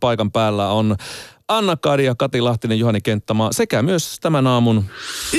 Paikan päällä on Anna Kari ja Kati Lahtinen, Juhani Kenttämaa sekä myös tämän aamun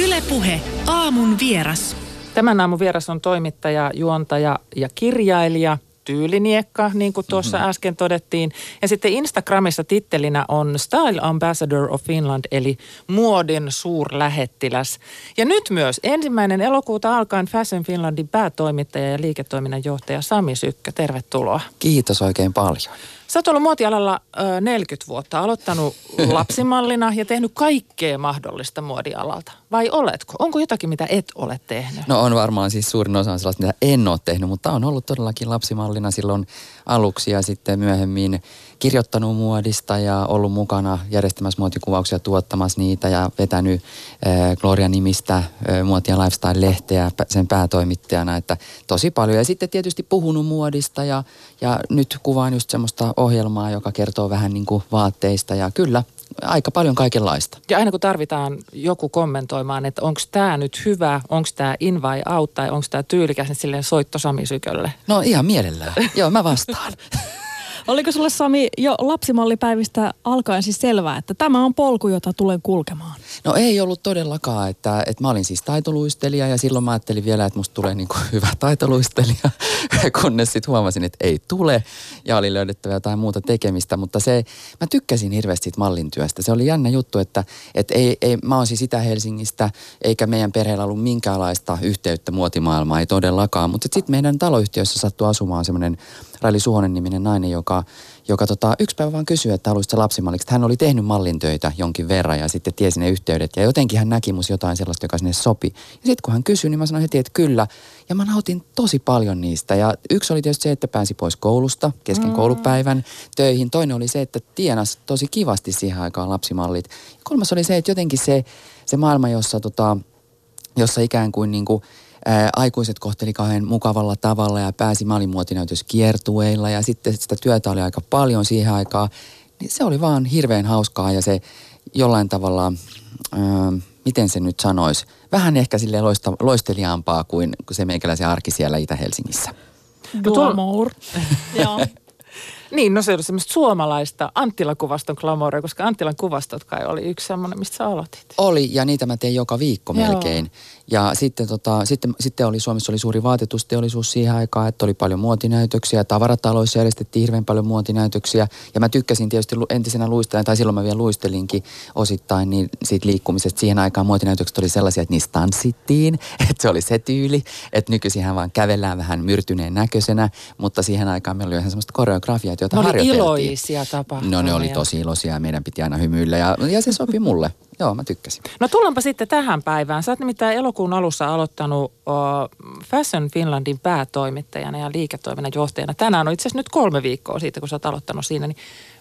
Ylepuhe aamun vieras. Tämän aamun vieras on toimittaja, juontaja ja kirjailija Tyyliniekka, niin kuin tuossa mm-hmm. äsken todettiin. Ja sitten Instagramissa tittelinä on Style Ambassador of Finland, eli muodin suurlähettiläs. Ja nyt myös ensimmäinen elokuuta alkaen Fashion Finlandin päätoimittaja ja liiketoiminnan johtaja Sami Sykkö. Tervetuloa. Kiitos oikein paljon. Sä oot ollut muotialalla ö, 40 vuotta, aloittanut lapsimallina ja tehnyt kaikkea mahdollista muodialalta. Vai oletko? Onko jotakin, mitä et ole tehnyt? No on varmaan siis suurin osa on sellaista, mitä en ole tehnyt, mutta on ollut todellakin lapsimallina silloin aluksi ja sitten myöhemmin kirjoittanut muodista ja ollut mukana järjestämässä muotikuvauksia, tuottamassa niitä ja vetänyt äh, Gloria-nimistä äh, muotia lifestyle-lehteä sen päätoimittajana, että tosi paljon. Ja sitten tietysti puhunut muodista ja, ja nyt kuvaan just semmoista ohjelmaa, joka kertoo vähän niin kuin vaatteista ja kyllä, aika paljon kaikenlaista. Ja aina kun tarvitaan joku kommentoimaan, että onko tämä nyt hyvä, onko tämä in vai out tai onko tämä tyylikäs, niin silleen soitto Sami Sykölle. No ihan mielellään. Joo, mä vastaan. Oliko sulle Sami jo lapsimallipäivistä alkaen siis selvää, että tämä on polku, jota tulen kulkemaan? No ei ollut todellakaan, että, että mä olin siis taitoluistelija ja silloin mä ajattelin vielä, että musta tulee niin kuin hyvä taitoluistelija, kunnes sitten huomasin, että ei tule ja oli löydettävä jotain muuta tekemistä, mutta se, mä tykkäsin hirveästi siitä mallin työstä. Se oli jännä juttu, että, että ei, ei, mä oon siis Itä-Helsingistä, eikä meidän perheellä ollut minkäänlaista yhteyttä muotimaailmaan, ei todellakaan, mutta sitten meidän taloyhtiössä sattui asumaan semmoinen Raili Suhonen niminen nainen, joka, joka tota, yksi päivä vaan kysyi, että haluaisitko lapsimalliksi. Hän oli tehnyt mallin töitä jonkin verran ja sitten tiesi ne yhteydet. Ja jotenkin hän näki mus jotain sellaista, joka sinne sopi. Ja sitten kun hän kysyi, niin mä sanoin heti, että kyllä. Ja mä nautin tosi paljon niistä. Ja yksi oli tietysti se, että pääsi pois koulusta kesken mm. koulupäivän töihin. Toinen oli se, että tienas tosi kivasti siihen aikaan lapsimallit. Ja kolmas oli se, että jotenkin se, se maailma, jossa, tota, jossa ikään kuin, niin kuin ää, aikuiset kohteli kauhean mukavalla tavalla ja pääsi kiertueilla ja sitten sitä työtä oli aika paljon siihen aikaan. Niin se oli vaan hirveän hauskaa ja se jollain tavalla, ää, miten se nyt sanoisi, vähän ehkä sille loista, loisteliaampaa kuin, kuin se meikäläisen arki siellä Itä-Helsingissä. Glamour. Joo. Niin, no se oli semmoista suomalaista Anttila-kuvaston glamouria, koska Anttilan kuvastot kai oli yksi semmoinen, mistä sä aloitit. Oli, ja niitä mä tein joka viikko Joo. melkein. Ja sitten, tota, sitten, sitten oli Suomessa oli suuri vaatetusteollisuus siihen aikaan, että oli paljon muotinäytöksiä. Tavarataloissa järjestettiin hirveän paljon muotinäytöksiä. Ja mä tykkäsin tietysti entisenä luistelijana, tai silloin mä vielä luistelinkin osittain niin siitä liikkumisesta. Siihen aikaan muotinäytökset oli sellaisia, että niistä tanssittiin, että se oli se tyyli. Että nykyisinhän vaan kävellään vähän myrtyneen näköisenä, mutta siihen aikaan meillä oli ihan semmoista koreografiaa, jota ne oli iloisia tapahtumia. No ne oli tosi iloisia ja meidän piti aina hymyillä ja, ja se sopi mulle. Joo, mä tykkäsin. No tullaanpa sitten tähän päivään. Sä oot nimittäin elokuun alussa aloittanut uh, Fashion Finlandin päätoimittajana ja liiketoiminnan johtajana. Tänään on itse asiassa nyt kolme viikkoa siitä, kun sä oot aloittanut siinä. Niin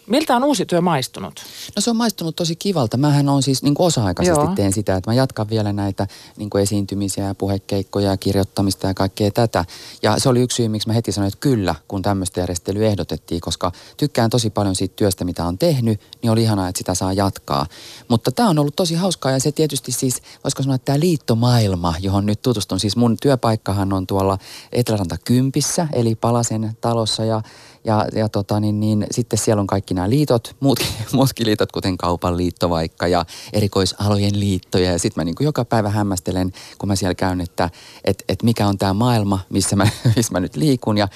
Miltä on uusi työ maistunut? No se on maistunut tosi kivalta. Mähän on siis niin kuin osa-aikaisesti Joo. teen sitä, että mä jatkan vielä näitä niin kuin esiintymisiä ja puhekeikkoja ja kirjoittamista ja kaikkea tätä. Ja se oli yksi syy, miksi mä heti sanoin, että kyllä, kun tämmöistä järjestelyä ehdotettiin, koska tykkään tosi paljon siitä työstä, mitä on tehnyt, niin oli ihanaa, että sitä saa jatkaa. Mutta tämä on ollut tosi hauskaa ja se tietysti siis, voisiko sanoa, että tämä liittomaailma, johon nyt tutustun. Siis mun työpaikkahan on tuolla Eteläranta Kympissä, eli Palasen talossa ja ja, ja tota, niin, niin, sitten siellä on kaikki nämä liitot, muutkin, muutkin liitot, kuten kaupan liitto vaikka ja erikoisalojen liittoja. Ja sitten mä niin kuin joka päivä hämmästelen, kun mä siellä käyn, että et, et mikä on tämä maailma, missä mä, missä mä nyt liikun. Ja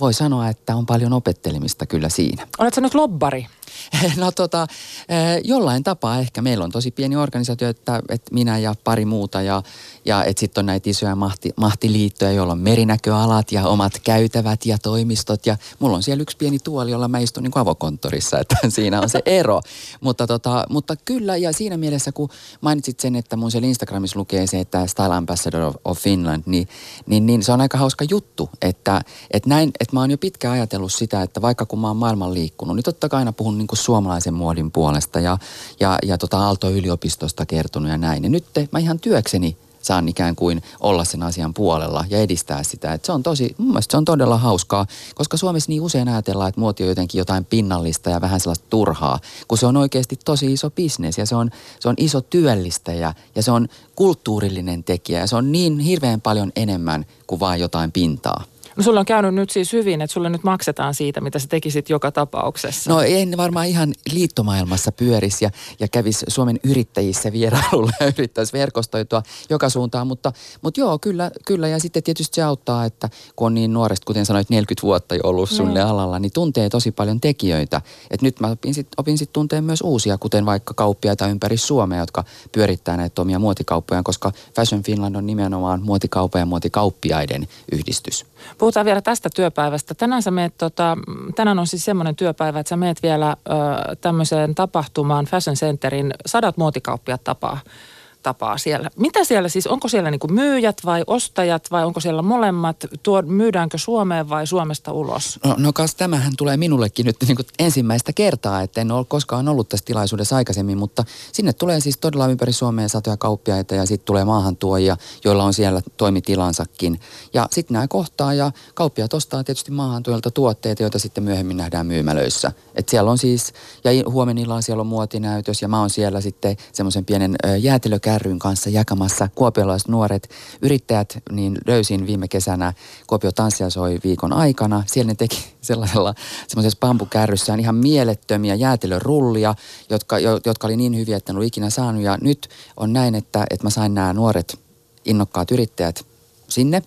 voi sanoa, että on paljon opettelemista kyllä siinä. Oletko nyt lobbari? No tota, eh, jollain tapaa ehkä. Meillä on tosi pieni organisaatio, että, että minä ja pari muuta ja, ja että sitten on näitä isoja mahti, mahtiliittoja, joilla on merinäköalat ja omat käytävät ja toimistot ja mulla on siellä yksi pieni tuoli, jolla mä istun niin avokonttorissa, että siinä on se ero. mutta, tota, mutta kyllä ja siinä mielessä, kun mainitsit sen, että mun siellä Instagramissa lukee se, että Style Ambassador of, of Finland, niin, niin, niin se on aika hauska juttu, että, että näin, että mä oon jo pitkään ajatellut sitä, että vaikka kun mä oon maailman liikkunut, niin totta kai aina puhun niin kuin suomalaisen muodin puolesta ja, ja, ja tota Aalto-yliopistosta kertonut ja näin. Ja nyt te, mä ihan työkseni saan ikään kuin olla sen asian puolella ja edistää sitä. Et se on tosi, mun mielestä se on todella hauskaa, koska Suomessa niin usein ajatellaan, että muoti on jotenkin jotain pinnallista ja vähän sellaista turhaa, kun se on oikeasti tosi iso bisnes ja se on, se on iso työllistäjä ja se on kulttuurillinen tekijä ja se on niin hirveän paljon enemmän kuin vain jotain pintaa. No sulla on käynyt nyt siis hyvin, että sulle nyt maksetaan siitä, mitä sä tekisit joka tapauksessa. No en varmaan ihan liittomaailmassa pyörisi ja, ja kävisi Suomen yrittäjissä vierailulla ja yrittäisi verkostoitua joka suuntaan, mutta, mutta joo, kyllä, kyllä. Ja sitten tietysti se auttaa, että kun on niin nuoresta, kuten sanoit, 40 vuotta jo ollut sulle Niin. alalla, niin tuntee tosi paljon tekijöitä. Et nyt mä opin sitten opin sit tuntea myös uusia, kuten vaikka kauppiaita ympäri Suomea, jotka pyörittää näitä omia muotikauppoja, koska Fashion Finland on nimenomaan muotikaupan ja muotikauppiaiden yhdistys. Puhutaan vielä tästä työpäivästä. Tänään, sä meet, tota, tänään on siis semmoinen työpäivä, että sä meet vielä ö, tämmöiseen tapahtumaan Fashion Centerin. Sadat muotikauppiat tapaa, tapaa siellä. Mitä siellä siis, onko siellä niinku myyjät vai ostajat vai onko siellä molemmat? Tuo, myydäänkö Suomeen vai Suomesta ulos? No, no kas tämähän tulee minullekin nyt niin kuin ensimmäistä kertaa, että en ole koskaan ollut tässä tilaisuudessa aikaisemmin, mutta sinne tulee siis todella ympäri Suomea satoja kauppiaita ja sitten tulee maahantuojia, joilla on siellä toimitilansakin. Ja sitten nämä kohtaa ja kauppiaat ostaa tietysti maahantuojalta tuotteita, joita sitten myöhemmin nähdään myymälöissä. Et siellä on siis, ja huomenna siellä on muotinäytös ja mä oon siellä sitten semmoisen pienen ö, jäätelökärryn kanssa jakamassa kuopiolaiset nuoret yrittäjät, niin löysin viime kesänä Kuopio Tanssia soi viikon aikana. Siellä ne teki sellaisella semmoisessa bambukärryssään ihan mielettömiä jäätelörullia, jotka, jo, jotka oli niin hyviä, että en ollut ikinä saanut. Ja nyt on näin, että, että mä sain nämä nuoret innokkaat yrittäjät sinne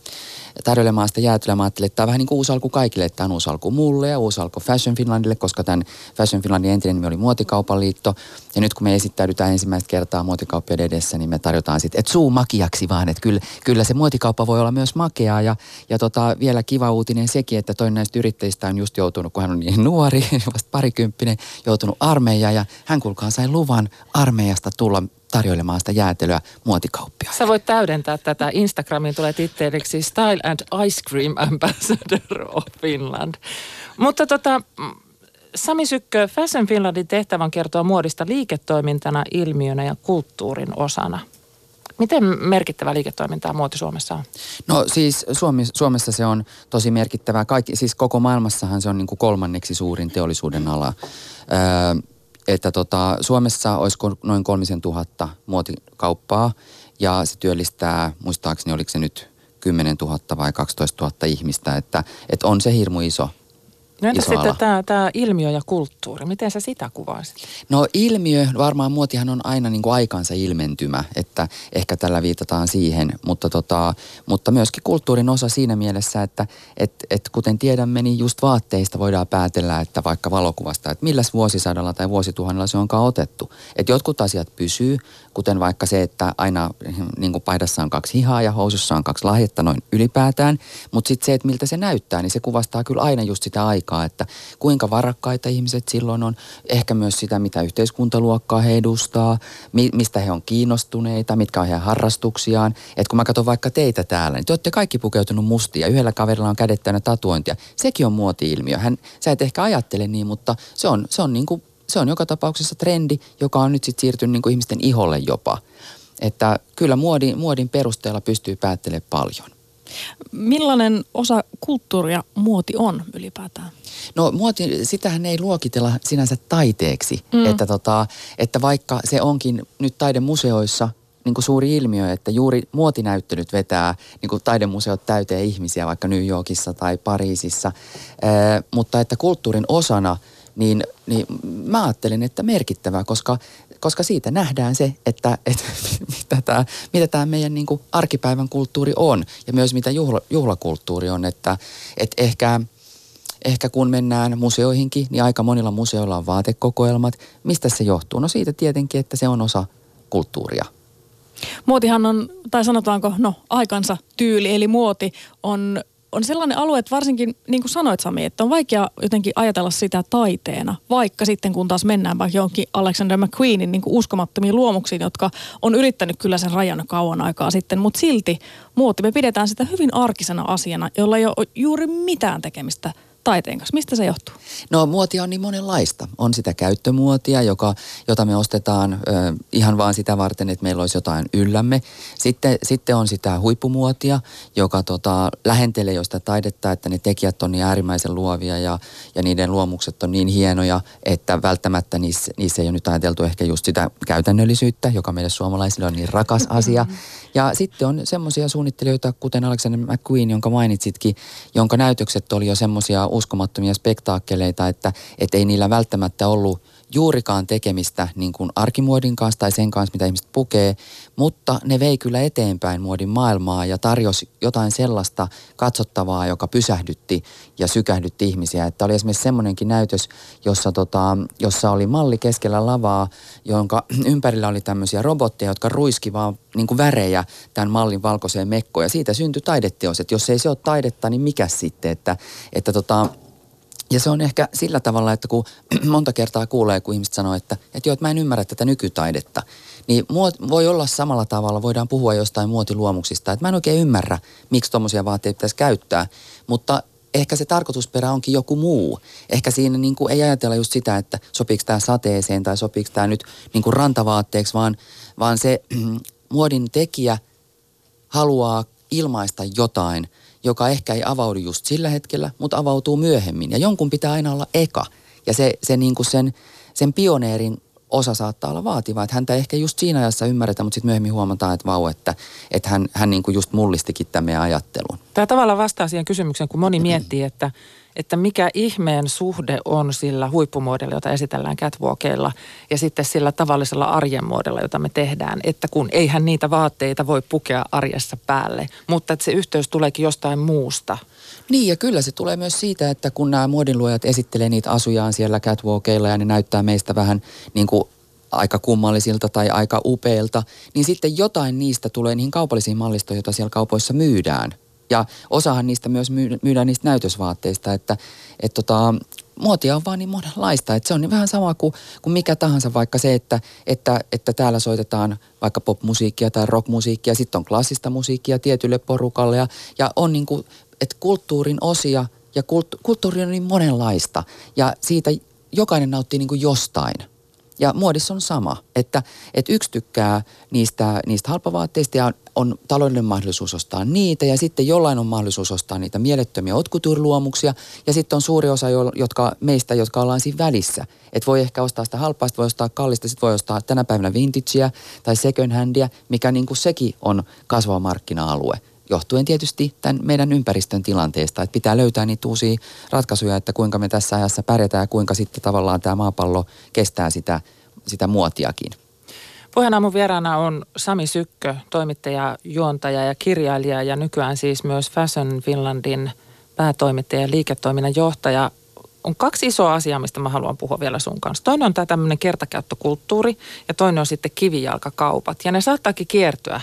tarjoilemaan sitä jäätelöä. Mä ajattelin, että tämä on vähän niin kuin uusi alku kaikille, että tämä on uusi alku mulle ja uusi alku Fashion Finlandille, koska tämän Fashion Finlandin entinen nimi oli Muotikaupan liitto. Ja nyt kun me esittäydytään ensimmäistä kertaa muotikauppien edessä, niin me tarjotaan sitten, että suu makiaksi vaan, että kyllä, kyllä se muotikauppa voi olla myös makeaa. Ja, ja tota, vielä kiva uutinen sekin, että toinen näistä yrittäjistä on just joutunut, kun hän on niin nuori, vasta parikymppinen, joutunut armeijaan ja hän kuulkaa sai luvan armeijasta tulla tarjoilemaan sitä jäätelöä muotikauppia. Sä voit täydentää tätä. Instagramiin tulee titteeliksi Style and Ice Cream Ambassador of Finland. Mutta tota, Sami Sykkö, Fashion Finlandin tehtävän kertoa muodista liiketoimintana, ilmiönä ja kulttuurin osana. Miten merkittävä liiketoimintaa muoti Suomessa on? No siis Suomi, Suomessa se on tosi merkittävää. Kaikki, siis koko maailmassahan se on niin kuin kolmanneksi suurin teollisuuden ala. Öö, että tota, Suomessa olisiko noin kolmisen tuhatta muotikauppaa ja se työllistää, muistaakseni oliko se nyt 10 000 vai 12 000 ihmistä, että, että on se hirmu iso No entä Iso sitten ala. tämä, tämä ilmiö ja kulttuuri? Miten sä sitä kuvaisit? No ilmiö, varmaan muotihan on aina niin kuin aikansa ilmentymä, että ehkä tällä viitataan siihen, mutta, tota, mutta myöskin kulttuurin osa siinä mielessä, että et, et kuten tiedämme, niin just vaatteista voidaan päätellä, että vaikka valokuvasta, että milläs vuosisadalla tai vuosituhannella se onkaan otettu. Että jotkut asiat pysyy, kuten vaikka se, että aina niin kuin paidassa on kaksi hihaa ja housussa on kaksi lahjetta noin ylipäätään, mutta sitten se, että miltä se näyttää, niin se kuvastaa kyllä aina just sitä aikaa, että kuinka varakkaita ihmiset silloin on, ehkä myös sitä, mitä yhteiskuntaluokkaa he edustaa, mi- mistä he on kiinnostuneita, mitkä on heidän harrastuksiaan. Että kun mä katson vaikka teitä täällä, niin te olette kaikki pukeutunut mustia. Yhdellä kaverilla on kädet täynnä tatuointia. Sekin on muoti-ilmiö. Hän, sä et ehkä ajattele niin, mutta se on, se on niin kuin se on joka tapauksessa trendi, joka on nyt sitten siirtynyt niin kuin ihmisten iholle jopa. Että kyllä muodin, muodin perusteella pystyy päättelemään paljon. Millainen osa kulttuuria muoti on ylipäätään? No muoti, sitähän ei luokitella sinänsä taiteeksi, mm. että, tota, että vaikka se onkin nyt taidemuseoissa niin kuin suuri ilmiö, että juuri muotinäyttelyt vetää niin kuin taidemuseot täyteen ihmisiä vaikka New Yorkissa tai Pariisissa, Ää, mutta että kulttuurin osana, niin, niin mä ajattelen, että merkittävää, koska, koska siitä nähdään se, että, että mitä tämä mitä tää meidän niin kuin arkipäivän kulttuuri on ja myös mitä juhla, juhlakulttuuri on, että, että ehkä ehkä kun mennään museoihinkin, niin aika monilla museoilla on vaatekokoelmat. Mistä se johtuu? No siitä tietenkin, että se on osa kulttuuria. Muotihan on, tai sanotaanko, no aikansa tyyli, eli muoti on, on sellainen alue, että varsinkin niin kuin sanoit Sami, että on vaikea jotenkin ajatella sitä taiteena, vaikka sitten kun taas mennään vaikka jonkin Alexander McQueenin niin kuin uskomattomiin luomuksiin, jotka on ylittänyt kyllä sen rajan kauan aikaa sitten, mutta silti muoti, me pidetään sitä hyvin arkisena asiana, jolla ei ole juuri mitään tekemistä taiteen kanssa? Mistä se johtuu? No muotia on niin monenlaista. On sitä käyttömuotia, joka, jota me ostetaan ö, ihan vaan sitä varten, että meillä olisi jotain yllämme. Sitten, sitten on sitä huippumuotia, joka tota, lähentelee jo sitä taidetta, että ne tekijät on niin äärimmäisen luovia ja, ja niiden luomukset on niin hienoja, että välttämättä niissä, niissä ei ole nyt ajateltu ehkä just sitä käytännöllisyyttä, joka meille suomalaisille on niin rakas asia. Ja sitten on semmoisia suunnittelijoita, kuten Alexander McQueen, jonka mainitsitkin, jonka näytökset oli jo semmoisia uskomattomia spektaakkeleita, että, että ei niillä välttämättä ollut juurikaan tekemistä niin kuin arkimuodin kanssa tai sen kanssa, mitä ihmiset pukee, mutta ne vei kyllä eteenpäin muodin maailmaa ja tarjosi jotain sellaista katsottavaa, joka pysähdytti ja sykähdytti ihmisiä. Että oli esimerkiksi semmoinenkin näytös, jossa, tota, jossa oli malli keskellä lavaa, jonka ympärillä oli tämmöisiä robotteja, jotka ruiski vaan niin kuin värejä tämän mallin valkoiseen mekkoon. Ja siitä syntyi taideteos, että jos ei se ole taidetta, niin mikä sitten, että, että tota, ja se on ehkä sillä tavalla, että kun monta kertaa kuulee, kun ihmiset sanoo, että, että joo, että mä en ymmärrä tätä nykytaidetta, niin voi olla samalla tavalla, voidaan puhua jostain muotiluomuksista, että mä en oikein ymmärrä, miksi tuommoisia vaatteita pitäisi käyttää, mutta ehkä se tarkoitusperä onkin joku muu. Ehkä siinä niin kuin ei ajatella just sitä, että sopiiko tämä sateeseen tai sopiiko tämä nyt niin kuin rantavaatteeksi, vaan, vaan se muodin tekijä haluaa ilmaista jotain – joka ehkä ei avaudu just sillä hetkellä, mutta avautuu myöhemmin. Ja jonkun pitää aina olla eka. Ja se, se niin kuin sen, sen pioneerin osa saattaa olla vaativa. Että häntä ehkä just siinä ajassa ymmärretä, mutta sitten myöhemmin huomataan, että vau, että, että hän, hän niin kuin just mullistikin tämän meidän ajattelun. Tämä tavallaan vastaa siihen kysymykseen, kun moni miettii, että – että mikä ihmeen suhde on sillä huippumuodella, jota esitellään catwalkeilla ja sitten sillä tavallisella arjen muodella, jota me tehdään. Että kun eihän niitä vaatteita voi pukea arjessa päälle, mutta että se yhteys tuleekin jostain muusta. Niin ja kyllä se tulee myös siitä, että kun nämä muodinluojat esittelee niitä asujaan siellä catwalkeilla ja ne näyttää meistä vähän niin kuin aika kummallisilta tai aika upeilta, niin sitten jotain niistä tulee niihin kaupallisiin mallistoihin, joita siellä kaupoissa myydään – ja osahan niistä myös myydään niistä näytösvaatteista, että et tota, muotia on vaan niin monenlaista. Että se on niin vähän sama kuin, kuin mikä tahansa, vaikka se, että, että, että täällä soitetaan vaikka popmusiikkia tai rockmusiikkia, sitten on klassista musiikkia tietylle porukalle ja, ja on niin kuin, että kulttuurin osia ja kulttuuri on niin monenlaista ja siitä jokainen nauttii niin kuin jostain – ja muodissa on sama, että, että yksi tykkää niistä, niistä halpavaatteista ja on, taloudellinen mahdollisuus ostaa niitä. Ja sitten jollain on mahdollisuus ostaa niitä mielettömiä otkuturluomuksia ja sitten on suuri osa jotka, meistä, jotka ollaan siinä välissä. Että voi ehkä ostaa sitä halpaa, voi ostaa kallista, sitten voi ostaa tänä päivänä vintagea tai second handia, mikä niin kuin sekin on kasvava markkina-alue johtuen tietysti tämän meidän ympäristön tilanteesta, että pitää löytää niitä uusia ratkaisuja, että kuinka me tässä ajassa pärjätään ja kuinka sitten tavallaan tämä maapallo kestää sitä, sitä muotiakin. Pohjanaamun vieraana on Sami Sykkö, toimittaja, juontaja ja kirjailija ja nykyään siis myös Fashion Finlandin päätoimittaja ja liiketoiminnan johtaja on kaksi isoa asiaa, mistä mä haluan puhua vielä sun kanssa. Toinen on tämä tämmöinen kertakäyttökulttuuri ja toinen on sitten kivijalkakaupat. Ja ne saattaakin kiertyä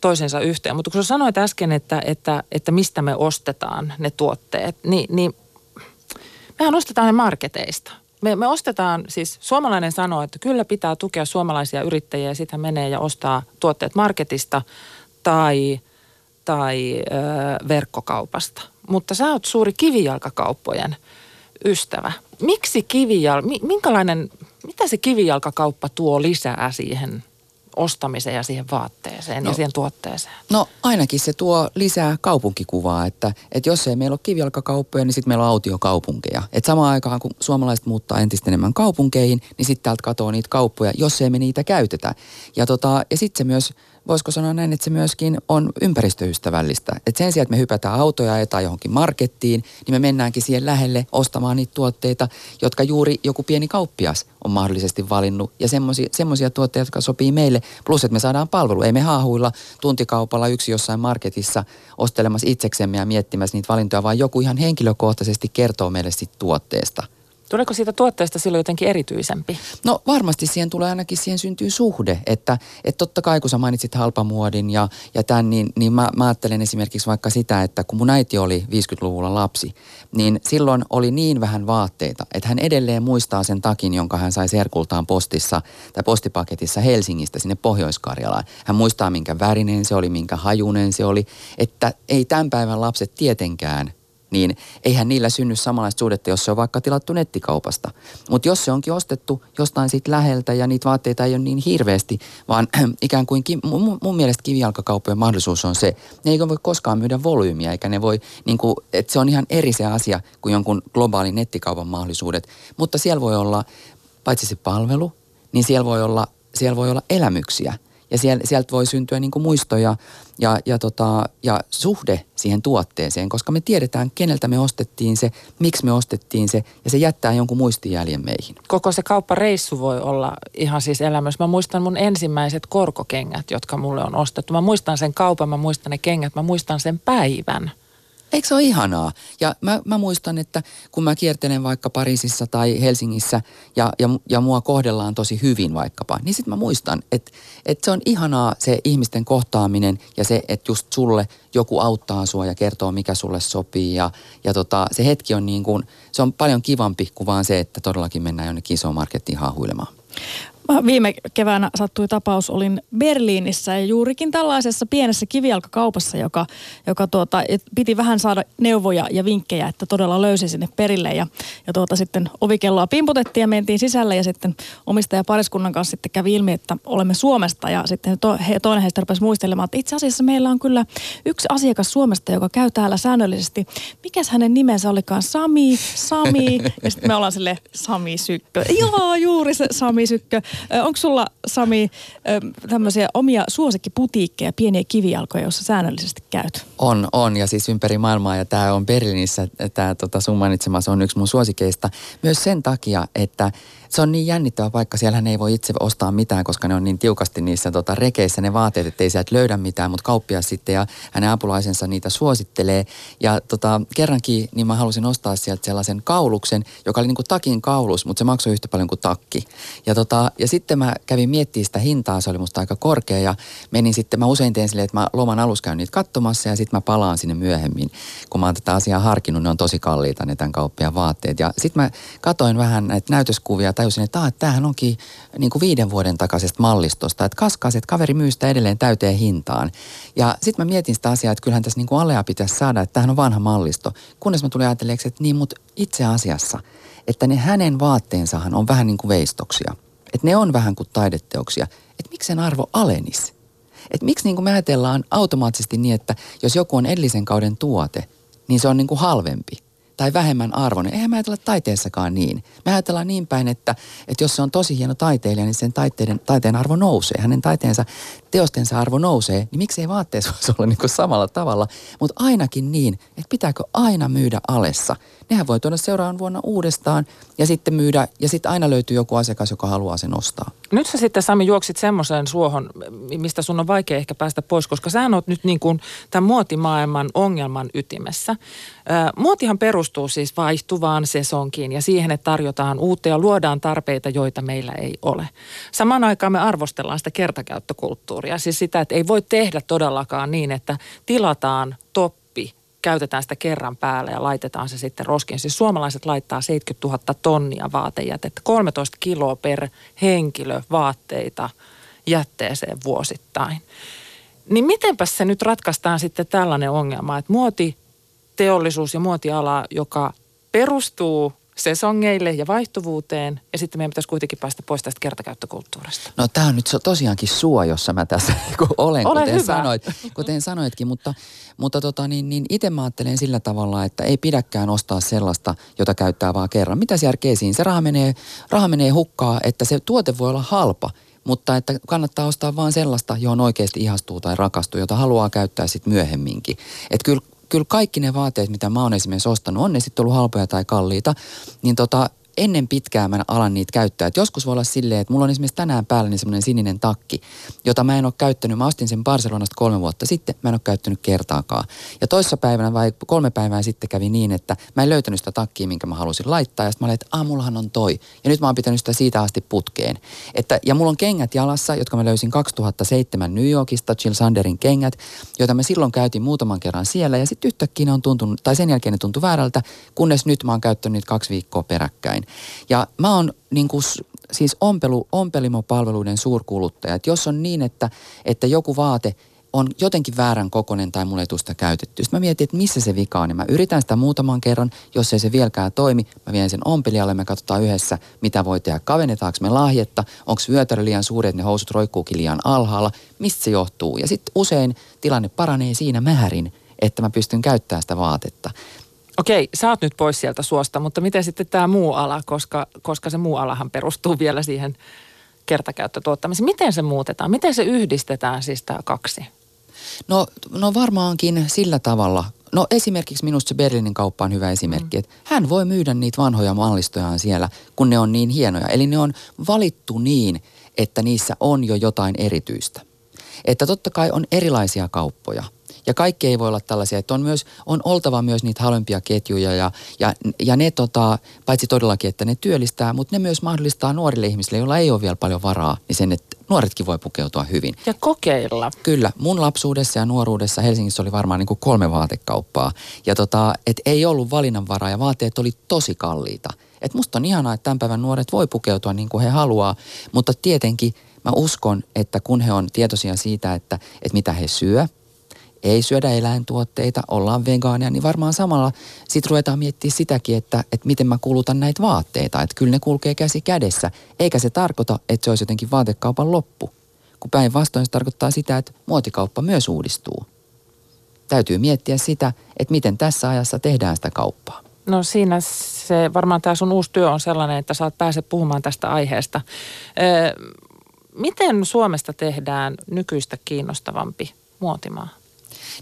toisensa yhteen. Mutta kun sä sanoit äsken, että, että, että mistä me ostetaan ne tuotteet, niin, niin mehän ostetaan ne marketeista. Me, me ostetaan, siis suomalainen sanoo, että kyllä pitää tukea suomalaisia yrittäjiä ja sitten menee ja ostaa tuotteet marketista tai, tai ö, verkkokaupasta. Mutta sä oot suuri kivijalkakauppojen ystävä. Miksi kivijalka, minkälainen, mitä se kivijalkakauppa tuo lisää siihen ostamiseen ja siihen vaatteeseen no, ja siihen tuotteeseen? No ainakin se tuo lisää kaupunkikuvaa, että, että jos ei meillä ole kivijalkakauppoja, niin sitten meillä on autiokaupunkeja. Että samaan aikaan kun suomalaiset muuttaa entistä enemmän kaupunkeihin, niin sitten täältä katoaa niitä kauppoja, jos ei me niitä käytetä. Ja, tota, ja sitten se myös voisiko sanoa näin, että se myöskin on ympäristöystävällistä. Että sen sijaan, että me hypätään autoja ja johonkin markettiin, niin me mennäänkin siihen lähelle ostamaan niitä tuotteita, jotka juuri joku pieni kauppias on mahdollisesti valinnut. Ja semmoisia tuotteita, jotka sopii meille. Plus, että me saadaan palvelu. Ei me haahuilla tuntikaupalla yksi jossain marketissa ostelemassa itseksemme ja miettimässä niitä valintoja, vaan joku ihan henkilökohtaisesti kertoo meille siitä tuotteesta. Tuleeko siitä tuotteesta silloin jotenkin erityisempi? No varmasti siihen tulee ainakin, siihen syntyy suhde, että, että totta kai kun sä mainitsit halpamuodin ja, ja tämän, niin, niin mä, mä ajattelen esimerkiksi vaikka sitä, että kun mun äiti oli 50-luvulla lapsi, niin silloin oli niin vähän vaatteita, että hän edelleen muistaa sen takin, jonka hän sai serkultaan postissa tai postipaketissa Helsingistä sinne Pohjois-Karjalaan. Hän muistaa, minkä värinen se oli, minkä hajunen se oli, että ei tämän päivän lapset tietenkään niin eihän niillä synny samanlaista suhdetta, jos se on vaikka tilattu nettikaupasta. Mutta jos se onkin ostettu jostain siitä läheltä ja niitä vaatteita ei ole niin hirveästi, vaan ikään kuin mun, mun mielestä kivijalkakauppojen mahdollisuus on se, ne ei voi koskaan myydä volyymiä, eikä ne voi, niin kuin, että se on ihan eri se asia kuin jonkun globaalin nettikaupan mahdollisuudet. Mutta siellä voi olla, paitsi se palvelu, niin siellä voi olla, siellä voi olla elämyksiä – ja sieltä voi syntyä niin kuin muistoja ja, ja, tota, ja suhde siihen tuotteeseen, koska me tiedetään, keneltä me ostettiin se, miksi me ostettiin se, ja se jättää jonkun muistijäljen meihin. Koko se kauppareissu voi olla ihan siis elämys. Mä muistan mun ensimmäiset korkokengät, jotka mulle on ostettu. Mä muistan sen kaupan, mä muistan ne kengät, mä muistan sen päivän – Eikö se ole ihanaa? Ja mä, mä muistan, että kun mä kiertelen vaikka Pariisissa tai Helsingissä ja, ja, ja mua kohdellaan tosi hyvin vaikkapa, niin sitten mä muistan, että, että se on ihanaa se ihmisten kohtaaminen ja se, että just sulle joku auttaa sua ja kertoo, mikä sulle sopii. Ja, ja tota, se hetki on niin kuin, se on paljon kivampi kuin vaan se, että todellakin mennään jonnekin isoon markettiin haahuilemaan. Viime keväänä sattui tapaus, olin Berliinissä ja juurikin tällaisessa pienessä kivijalkakaupassa, joka, joka tuota, piti vähän saada neuvoja ja vinkkejä, että todella löysi sinne perille. Ja, ja tuota, sitten ovikelloa pimputettiin ja mentiin sisälle ja sitten omistaja pariskunnan kanssa sitten kävi ilmi, että olemme Suomesta ja sitten to, he, toinen heistä rupesi muistelemaan, että itse asiassa meillä on kyllä yksi asiakas Suomesta, joka käy täällä säännöllisesti. Mikäs hänen nimensä olikaan? Sami, Sami. Ja sitten me ollaan sille Sami Sykkö. Joo, juuri se Sami Sykkö. Onko sulla, Sami, tämmöisiä omia suosikkiputiikkeja, pieniä kivijalkoja, joissa säännöllisesti käyt? On, on. Ja siis ympäri maailmaa. Ja tämä on Berliinissä, tämä tota, sun mainitsemassa on yksi mun suosikeista. Myös sen takia, että se on niin jännittävä paikka. Siellähän ei voi itse ostaa mitään, koska ne on niin tiukasti niissä tota, rekeissä ne vaateet, että ei sieltä löydä mitään. Mutta kauppias sitten ja hänen apulaisensa niitä suosittelee. Ja tota, kerrankin niin mä halusin ostaa sieltä sellaisen kauluksen, joka oli niin kuin takin kaulus, mutta se maksoi yhtä paljon kuin takki. Ja, tota, ja sitten mä kävin miettimään sitä hintaa, se oli musta aika korkea. Ja menin sitten, mä usein teen silleen, että mä loman alus käyn niitä katsomassa ja sitten mä palaan sinne myöhemmin. Kun mä oon tätä asiaa harkinnut, ne on tosi kalliita ne tämän kauppiaan vaatteet. Ja sitten mä katoin vähän näitä näytöskuvia tajusin, että, että tämähän onkin niin kuin viiden vuoden takaisesta mallistosta, että kaskas, että kaveri myy sitä edelleen täyteen hintaan. Ja sitten mä mietin sitä asiaa, että kyllähän tässä niin kuin alea pitäisi saada, että tämähän on vanha mallisto. Kunnes mä tulin ajatelleeksi, että niin, mutta itse asiassa, että ne hänen vaatteensahan on vähän niin kuin veistoksia. Että ne on vähän kuin taideteoksia. Että miksi sen arvo alenisi? Että miksi niin kuin me ajatellaan automaattisesti niin, että jos joku on edellisen kauden tuote, niin se on niin kuin halvempi tai vähemmän arvoinen. Eihän me ajatella taiteessakaan niin. Me ajatellaan niin päin, että, että jos se on tosi hieno taiteilija, niin sen taiteiden, taiteen arvo nousee. Hänen taiteensa, teostensa arvo nousee, niin miksei vaatteessa voisi olla niin kuin samalla tavalla. Mutta ainakin niin, että pitääkö aina myydä alessa. Nehän voi tuoda seuraavan vuonna uudestaan ja sitten myydä, ja sitten aina löytyy joku asiakas, joka haluaa sen ostaa. Nyt sä sitten Sami juoksit semmoiseen suohon, mistä sun on vaikea ehkä päästä pois, koska sä oot nyt niin kuin tämän muotimaailman ongelman ytimessä. muotihan perustuu siis vaihtuvaan sesonkiin ja siihen, että tarjotaan uutta ja luodaan tarpeita, joita meillä ei ole. Samaan aikaan me arvostellaan sitä kertakäyttökulttuuria, siis sitä, että ei voi tehdä todellakaan niin, että tilataan top käytetään sitä kerran päälle ja laitetaan se sitten roskiin. Siis suomalaiset laittaa 70 000 tonnia vaatejätettä, 13 kiloa per henkilö vaatteita jätteeseen vuosittain. Niin mitenpäs se nyt ratkaistaan sitten tällainen ongelma, että muotiteollisuus ja muotiala, joka perustuu sesongeille ja vaihtuvuuteen ja sitten meidän pitäisi kuitenkin päästä pois tästä kertakäyttökulttuurista. No tämä on nyt tosiaankin suo, jossa mä tässä olen, Ole kuten, hyvä. sanoit, kuten sanoitkin, mutta, mutta tota, niin, niin itse mä ajattelen sillä tavalla, että ei pidäkään ostaa sellaista, jota käyttää vaan kerran. Mitä järkeä siinä? Se raha menee, raha menee hukkaa, että se tuote voi olla halpa, mutta että kannattaa ostaa vaan sellaista, johon oikeasti ihastuu tai rakastuu, jota haluaa käyttää sitten myöhemminkin. Että kyllä kyllä kaikki ne vaatteet, mitä mä oon esimerkiksi ostanut, on ne sitten ollut halpoja tai kalliita, niin tota, ennen pitkää mä alan niitä käyttää. Et joskus voi olla silleen, että mulla on esimerkiksi tänään päällä niin semmoinen sininen takki, jota mä en ole käyttänyt. Mä ostin sen Barcelonasta kolme vuotta sitten, mä en ole käyttänyt kertaakaan. Ja toissa päivänä vai kolme päivää sitten kävi niin, että mä en löytänyt sitä takkia, minkä mä halusin laittaa. Ja sitten mä olin, että ah, mullahan on toi. Ja nyt mä oon pitänyt sitä siitä asti putkeen. Että, ja mulla on kengät jalassa, jotka mä löysin 2007 New Yorkista, Jill Sanderin kengät, joita mä silloin käytin muutaman kerran siellä. Ja sitten yhtäkkiä ne on tuntunut, tai sen jälkeen ne tuntui väärältä, kunnes nyt mä oon käyttänyt niitä kaksi viikkoa peräkkäin. Ja mä oon niin kuin, siis ompelu, ompelimopalveluiden suurkuluttaja. Et jos on niin, että, että joku vaate on jotenkin väärän kokonen tai mulle ei tule sitä käytetty. Sitten mä mietin, että missä se vika on. Ja mä yritän sitä muutaman kerran. Jos ei se vieläkään toimi, mä vien sen ompelijalle. Me katsotaan yhdessä, mitä voi tehdä. Kavennetaanko me lahjetta? Onko vyötärö liian suuri, että ne housut roikkuukin liian alhaalla? Mistä se johtuu? Ja sitten usein tilanne paranee siinä määrin, että mä pystyn käyttämään sitä vaatetta. Okei, sä oot nyt pois sieltä suosta, mutta miten sitten tämä muu ala, koska, koska se muu alahan perustuu vielä siihen kertakäyttötuottamiseen. Miten se muutetaan? Miten se yhdistetään siis tämä kaksi? No, no varmaankin sillä tavalla. No esimerkiksi minusta se Berliinin kauppa on hyvä esimerkki, mm. että hän voi myydä niitä vanhoja mallistojaan siellä, kun ne on niin hienoja. Eli ne on valittu niin, että niissä on jo jotain erityistä. Että totta kai on erilaisia kauppoja. Ja kaikki ei voi olla tällaisia, että on, myös, on oltava myös niitä halvempia ketjuja ja, ja, ja ne tota, paitsi todellakin, että ne työllistää, mutta ne myös mahdollistaa nuorille ihmisille, joilla ei ole vielä paljon varaa, niin sen, että nuoretkin voi pukeutua hyvin. Ja kokeilla. Kyllä. Mun lapsuudessa ja nuoruudessa Helsingissä oli varmaan niin kuin kolme vaatekauppaa. Ja tota, et ei ollut valinnanvaraa ja vaatteet oli tosi kalliita. Et musta on ihanaa, että tämän päivän nuoret voi pukeutua niin kuin he haluaa, mutta tietenkin mä uskon, että kun he on tietoisia siitä, että, että mitä he syö, ei syödä eläintuotteita, ollaan vegaania, niin varmaan samalla sitten ruvetaan miettimään sitäkin, että, että miten mä kulutan näitä vaatteita. Että kyllä ne kulkee käsi kädessä, eikä se tarkoita, että se olisi jotenkin vaatekaupan loppu. Kun päinvastoin se tarkoittaa sitä, että muotikauppa myös uudistuu. Täytyy miettiä sitä, että miten tässä ajassa tehdään sitä kauppaa. No siinä se, varmaan tämä sun uusi työ on sellainen, että saat pääse puhumaan tästä aiheesta. Ö, miten Suomesta tehdään nykyistä kiinnostavampi muotimaa?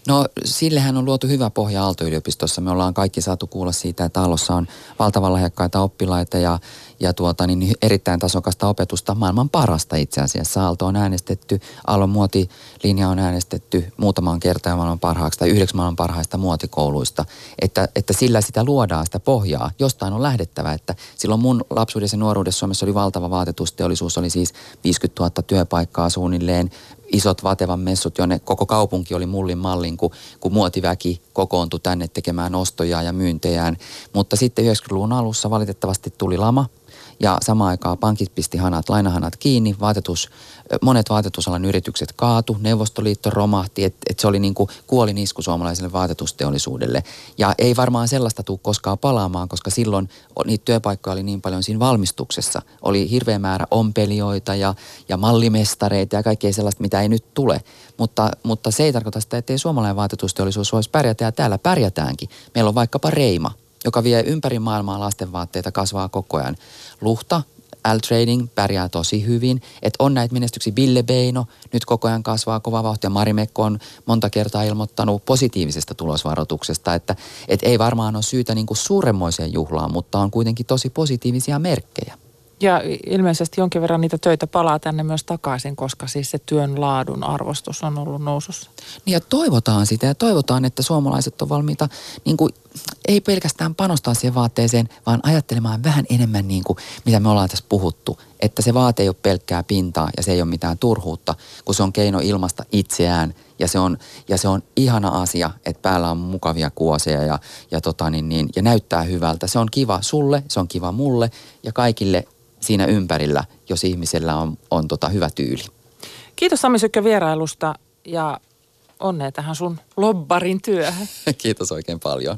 No sillehän on luotu hyvä pohja Aalto-yliopistossa. Me ollaan kaikki saatu kuulla siitä, että Aallossa on valtavan lahjakkaita oppilaita ja, ja tuota, niin erittäin tasokasta opetusta, maailman parasta itse asiassa. Aalto on äänestetty, Aallon muotilinja on äänestetty muutamaan kertaan maailman parhaaksi tai yhdeksi maailman parhaista muotikouluista. Että, että sillä sitä luodaan sitä pohjaa. Jostain on lähdettävä, että silloin mun lapsuudessa ja nuoruudessa Suomessa oli valtava vaatetusteollisuus, oli siis 50 000 työpaikkaa suunnilleen, isot Vatevan messut, jonne koko kaupunki oli mullin mallin, kun, kun muotiväki kokoontui tänne tekemään ostoja ja myyntejään. Mutta sitten 90-luvun alussa valitettavasti tuli lama ja samaan aikaan pankit pisti hanat, lainahanat kiinni, vaatetus, monet vaatetusalan yritykset kaatu, Neuvostoliitto romahti, että et se oli niin kuin kuolinisku suomalaiselle vaatetusteollisuudelle. Ja ei varmaan sellaista tule koskaan palaamaan, koska silloin niitä työpaikkoja oli niin paljon siinä valmistuksessa. Oli hirveä määrä ompelijoita ja, ja mallimestareita ja kaikkea sellaista, mitä ei nyt tule. Mutta, mutta se ei tarkoita sitä, että ei suomalainen vaatetusteollisuus voisi pärjätä ja täällä pärjätäänkin. Meillä on vaikkapa Reima, joka vie ympäri maailmaa lastenvaatteita, kasvaa koko ajan. Luhta, L-Trading pärjää tosi hyvin. Että on näitä menestyksiä. Bille Beino nyt koko ajan kasvaa kova vauhtia. Marimekko on monta kertaa ilmoittanut positiivisesta tulosvaroituksesta. Että et ei varmaan ole syytä niinku suuremmoiseen juhlaan, mutta on kuitenkin tosi positiivisia merkkejä. Ja ilmeisesti jonkin verran niitä töitä palaa tänne myös takaisin, koska siis se työn laadun arvostus on ollut nousussa. Niin ja toivotaan sitä ja toivotaan, että suomalaiset on valmiita niin kuin, ei pelkästään panostaa siihen vaatteeseen, vaan ajattelemaan vähän enemmän niin kuin, mitä me ollaan tässä puhuttu. Että se vaate ei ole pelkkää pintaa ja se ei ole mitään turhuutta, kun se on keino ilmasta itseään ja se on, ja se on ihana asia, että päällä on mukavia kuoseja ja, ja, tota niin, niin, ja näyttää hyvältä. Se on kiva sulle, se on kiva mulle ja kaikille siinä ympärillä, jos ihmisellä on, on tota hyvä tyyli. Kiitos Sami Sykkö vierailusta ja onnea tähän sun lobbarin työhön. Kiitos oikein paljon.